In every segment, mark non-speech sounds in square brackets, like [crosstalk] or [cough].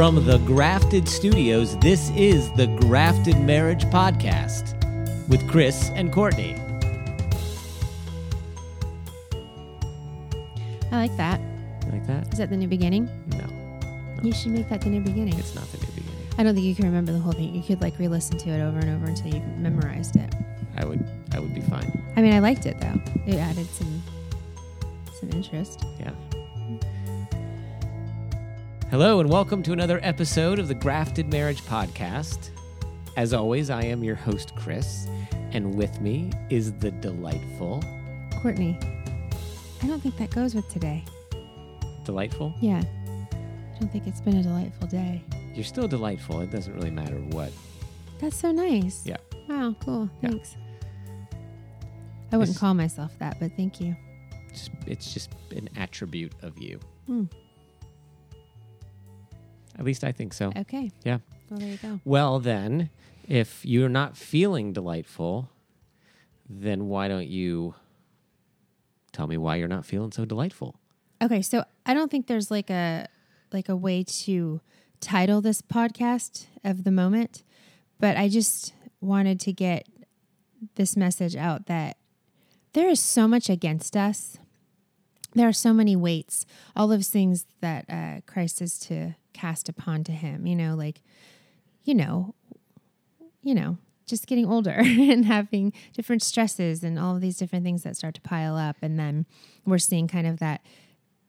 From the Grafted Studios, this is the Grafted Marriage Podcast with Chris and Courtney. I like that. You like that? Is that the new beginning? No, You should make that the new beginning. it's not the new beginning. I don't think you can remember the whole thing. You could like re-listen to it over and over until you've memorized it. I would, I would be fine. I mean, I liked it though. It added some some interest. Yeah. Hello, and welcome to another episode of the Grafted Marriage Podcast. As always, I am your host, Chris, and with me is the delightful, Courtney, I don't think that goes with today. delightful. Yeah, I don't think it's been a delightful day. You're still delightful. It doesn't really matter what. That's so nice. Yeah. Wow. Cool. Yeah. Thanks. I wouldn't It's- call myself that, but thank you. It's, it's just an attribute of you. Hmm. At least I think so. Okay. Yeah. Well, there you go. Well, then, if you're not feeling delightful, then why don't you tell me why you're not feeling so delightful? Okay, so I don't think there's like a like a way to title this podcast of the moment, but I just wanted to get this message out that there is so much against us. There are so many weights, all those things that uh, Christ is to cast upon to him. You know, like, you know, you know, just getting older [laughs] and having different stresses and all of these different things that start to pile up, and then we're seeing kind of that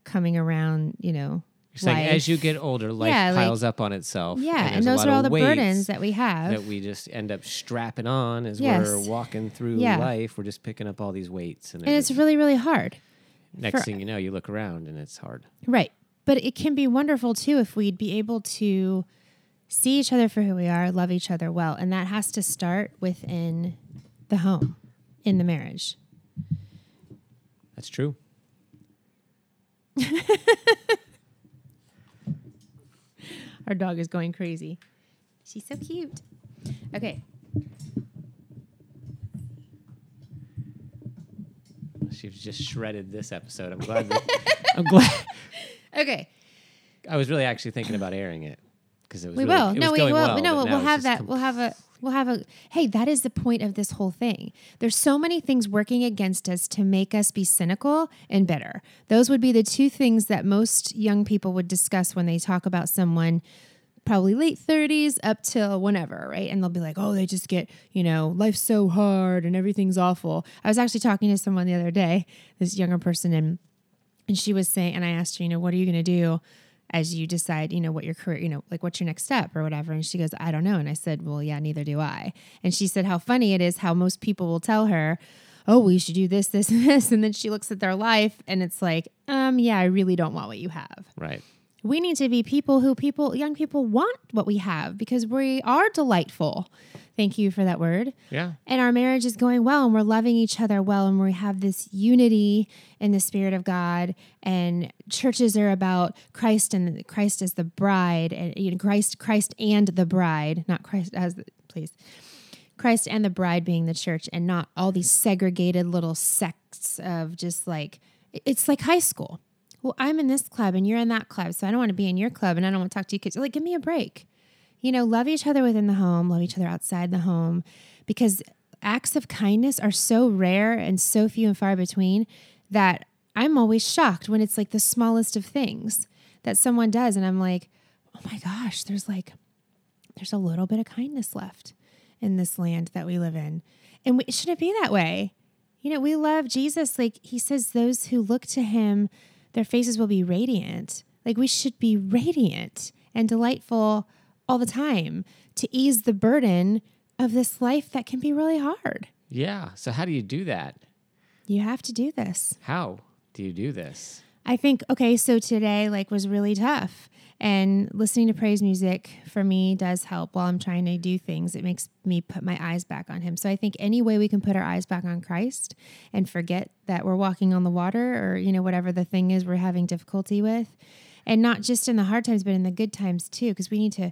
coming around. You know, You're saying life. as you get older, life Yeah, like- piles up on itself. yeah, there's and those are all the burdens that we have. that we just end up strapping on as Yes. we're walking through Yeah. life. We're just picking up all these weights, and, and it's really, really hard. Next for- thing you know, you look around and it's hard. Right. But it can be wonderful too if we'd be able to see each other for who we are, love each other well. And that has to start within the home, in the marriage. That's true. [laughs] Our dog is going crazy. She's so cute. Okay. She's just shredded this episode. I'm [laughs] glad. That, I'm glad. Okay. I was really actually thinking about airing it because it was. We really, will. it No, was we going will. well, no, but now we'll have just that. We'll have a. We'll have a. Hey, that is the point of this whole thing. There's so many things working against us to make us be cynical and bitter. Those would be the two things that most young people would discuss when they talk about someone probably late 30s up till whenever, right? And they'll be like, oh, they just get, you know, life's so hard and everything's awful. I was actually talking to someone the other day, this younger person, and and she was saying, and I asked her, you know, what are you to do as you decide, you know, what your career, you know, like what's your next step or whatever? And she goes, I don't know. And I said, well, yeah, neither do I. And she said, how funny it is how most people will tell her, oh, well, you should do this, this, and [laughs] this. And then she looks at their life and it's like, um, yeah, I really don't want what you have. right. We need to be people who people, young people want what we have because we are delightful. Thank you for that word Yeah. and our marriage is going well and we're loving each other well and we have this unity in the spirit of god and churches are about christ and christ as the bride and you know christ christ and the bride not christ as the please christ and the bride being the church and not all these segregated little sects of just like it's like high school well i'm in this club and you're in that club so i don't want to be in your club and i don't want to talk to you kids like give me a break you know, love each other within the home, love each other outside the home, because acts of kindness are so rare and so few and far between that I'm always shocked when it's like the smallest of things that someone does. And I'm like, oh my gosh, there's like, there's a little bit of kindness left in this land that we live in. And we, it shouldn't be that way. You know, we love Jesus. Like he says, those who look to him, their faces will be radiant. Like we should be radiant and delightful all the time to ease the burden of this life that can be really hard. Yeah. So how do you do that? You have to do this. How do you do this? I think okay, so today like was really tough. And listening to praise music for me does help while I'm trying to do things. It makes me put my eyes back on him. So I think any way we can put our eyes back on Christ and forget that we're walking on the water or, you know, whatever the thing is we're having difficulty with. And not just in the hard times, but in the good times too, because we need to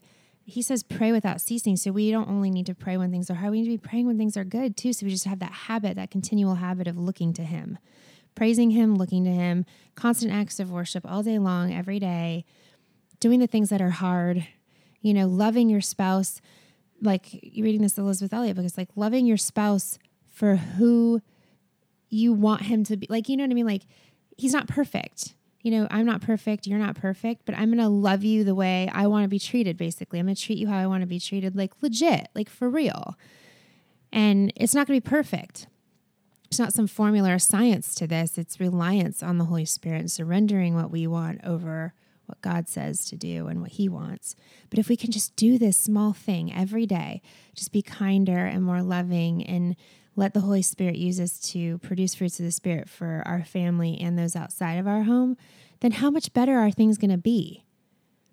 he says pray without ceasing. So we don't only need to pray when things are hard, we need to be praying when things are good too. So we just have that habit, that continual habit of looking to him, praising him, looking to him, constant acts of worship all day long, every day, doing the things that are hard, you know, loving your spouse, like you're reading this Elisabeth Elliot book, it's like loving your spouse for who you want him to be. Like, you know what I mean? Like, he's not perfect. You know, I'm not perfect. You're not perfect, but I'm going to love you the way I want to be treated, basically. I'm going to treat you how I want to be treated, like legit, like for real. And it's not going to be perfect. It's not some formula or science to this. It's reliance on the Holy Spirit and surrendering what we want over what God says to do and what He wants. But if we can just do this small thing every day, just be kinder and more loving and let the Holy Spirit use us to produce fruits of the Spirit for our family and those outside of our home, then how much better are things going to be?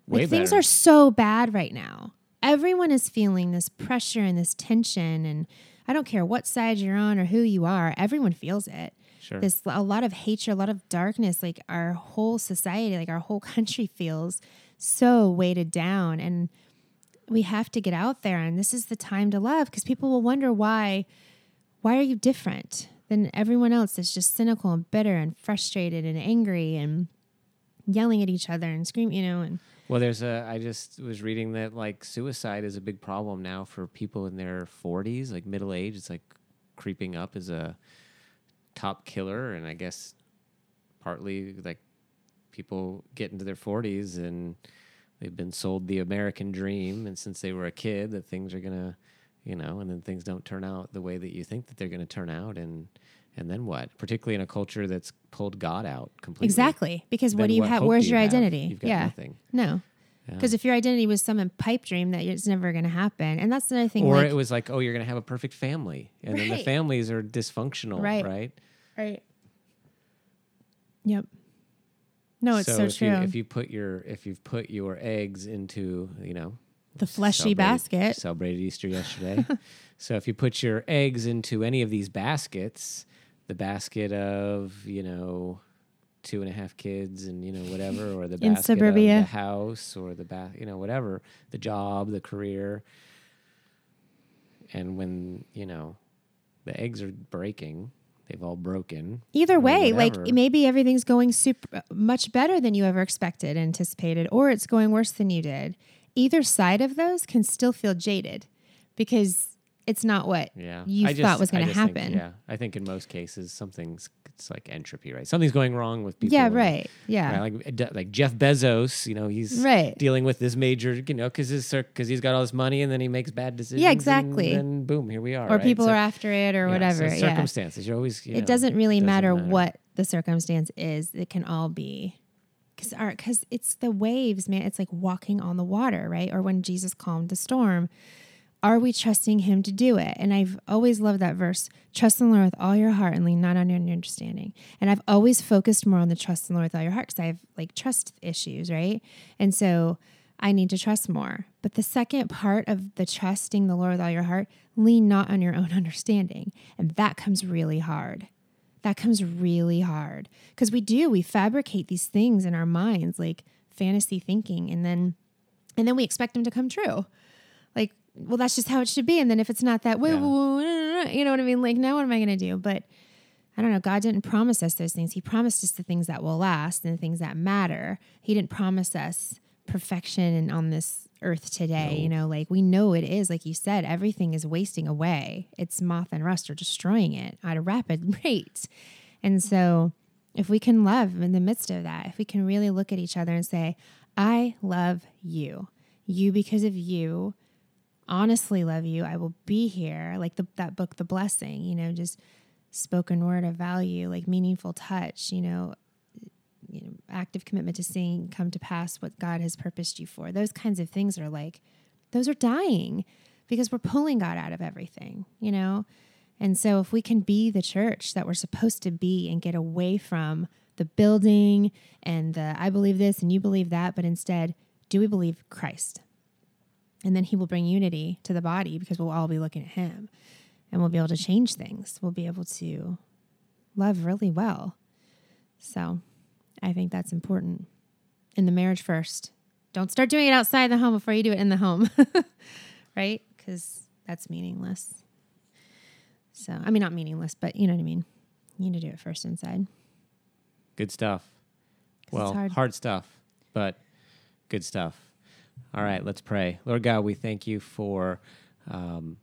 Way like things are so bad right now. Everyone is feeling this pressure and this tension and I don't care what side you're on or who you are, everyone feels it. Sure. This a lot of hatred, a lot of darkness, like our whole society, like our whole [laughs] country feels so weighted down and we have to get out there and this is the time to love because people will wonder why why are you different than everyone else that's just cynical and bitter and frustrated and angry and yelling at each other and screaming, you know, and Well, there's a. I just was reading that like suicide is a big problem now for people in their 40s, like middle age. It's like creeping up as a top killer, and I guess partly like people get into their 40s and they've been sold the American dream, and since they were a kid, that things are gonna, you know, and then things don't turn out the way that you think that they're gonna turn out, and and then what? Particularly in a culture that's pulled God out completely. exactly because what do you what have? Where's you your have? identity? You've got yeah, nothing. no, Yeah. because if your identity was some pipe dream that it's never going to happen, and that's another thing. or like, it was like, oh, you're going to have a perfect family, and then the families are dysfunctional, Right. right? right. Yep. No, it's so, if true. You, if you put your if you've put your eggs into you know the fleshy basket. celebrated Easter yesterday, [laughs] so if you put your eggs into any of these baskets, the basket of you know two and a half kids and you know whatever, or the In basket suburbia. of the house, or the ba- you know whatever, the job, the career, and when you know the eggs are breaking, they've all broken. Either way, whatever. like maybe everything's going super much better than you ever expected, anticipated, or it's going worse than you did. Either side of those can still feel jaded because it's not what Yeah, you I just- thought was going to just think- happen. yeah, I think in most cases something's it's like entropy, right? Something's going wrong with people. Yeah, and- right. Yeah. right? Like like Jeff Bezos, you know, he's Right. dealing with this major, you know, because his because he's got all this money and then he makes bad decisions. Yeah, exactly. then boom, here we are. or right? people So- are after it or yeah, so whatever. yeah. circumstances. You're always. you know, it doesn't really doesn't matter, matter. what the circumstance is. It can all be because because it's the waves, man. It's like walking on the water, right? Or when Jesus calmed the storm. Are we trusting him to do it? And I've always loved that verse. Trust in the Lord with all your heart and lean not on your understanding. And I've always focused more on the trust in the Lord with all your heart because I have like trust issues, right? And so I need to trust more. But the second part of the trusting the Lord with all your heart, lean not on your own [laughs] understanding. And that comes really hard. That comes really hard because we do, we fabricate these things in our minds like fantasy thinking and then and then we expect them to come true. Well, that's just how it should be. And then if it's not that way, Yeah. you know what I mean? Like, now what am I going to do? But I don't know. God didn't promise us those things. He promised us the things that will last and the things that matter. He didn't promise us perfection and on this earth today. You know, like we know it is, like you said, everything is wasting away. It's moth and rust are destroying it at a rapid [laughs] rate. And so if we can love in the midst of that, if we can really look at each other and say, I love you, you because of you, honestly love you, I will be here. Like the, that book, The Blessing, you know, just spoken word of value, like meaningful touch, you know, you know, active commitment to seeing come to pass what God has purposed you for. Those kinds of things are like, those are dying because we're pulling God out of everything, you know? And so if we can be the church that we're supposed to be and get away from the building and the I believe this and you believe that, but instead, do we believe Christ? And then he will bring unity to the body because we'll all be looking at him and we'll be able to change things. We'll be able to love really well. So I think that's important in the marriage first. Don't start doing it outside the home before you do it in the home, [laughs] right? Because that's meaningless. So, I mean, not meaningless, but you know what I mean. You need to do it first inside. Good stuff. Well, hard. hard. stuff, but Good stuff. All right, let's pray. Lord God, we thank you for um,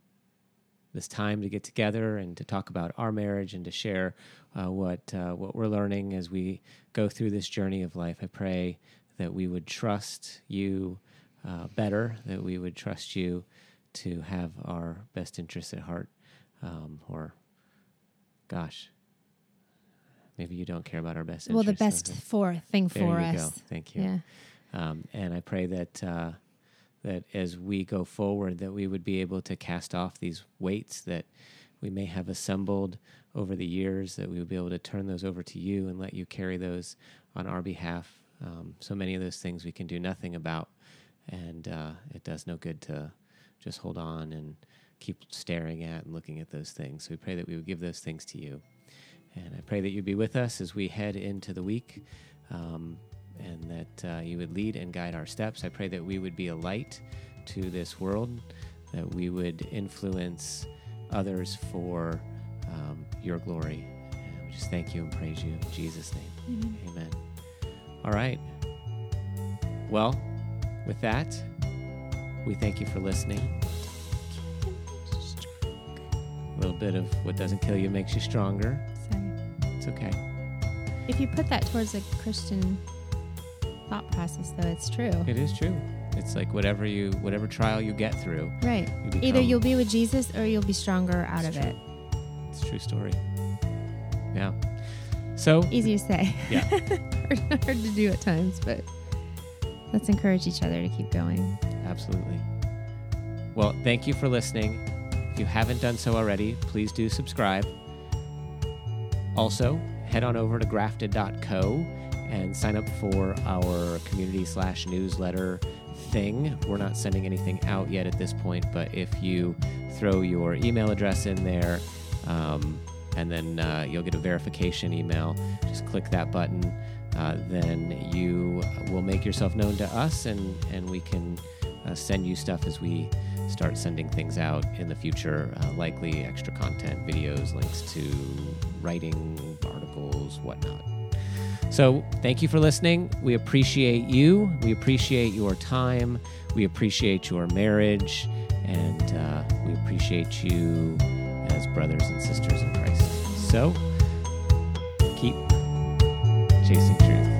this time to get together and to talk about our marriage and to share uh, what uh, what we're learning as we go through this journey of life. I pray that we would trust you uh, better, that we would trust you to have our best interests at heart, um, or gosh, maybe you don't care about our best. Well, the best for thing There for you us. go. Thank you. Yeah. Um, and I pray that uh, that as we go forward, that we would be able to cast off these weights that we may have assembled over the years. That we would be able to turn those over to you and let you carry those on our behalf. Um, so many of those things we can do nothing about, and uh, it does no good to just hold on and keep staring at and looking at those things. So we pray that we would give those things to you. And I pray that you'd be with us as we head into the week um, and that uh, you would lead and guide our steps. I pray that we would be a light to this world, that we would influence others for um, your glory. And we just thank you and praise you in Jesus' name. Amen. All right. Well, with that, we thank you for listening. A little bit of what doesn't kill you makes you stronger. Sorry. It's okay. If you put that towards a Christian thought process, though, it's true. It is true. It's like whatever you, whatever trial you get through, Right. you become, Either you'll be with Jesus or you'll be stronger out of true. it. It's a true story. Yeah. So Easy to say. Yeah. [laughs] hard, hard to do at times, but let's encourage each other to keep going. absolutely. Well, thank you for listening. If you haven't done so already, please do subscribe. Also, head on over to grafted.co and sign up for our community slash newsletter thing. We're not sending anything out yet at this point, but if you throw your email address in there, um, and then uh, you'll get a verification email, just click that button. Uh, then you will make yourself known to us, and, and we can uh, send you stuff as we start sending things out in the future, uh, likely extra content, videos, links to writing, articles, whatnot. So, thank you for listening. We appreciate you. We appreciate your time. We appreciate your marriage. And uh, we appreciate you as brothers and sisters in Christ. So, keep chasing truth.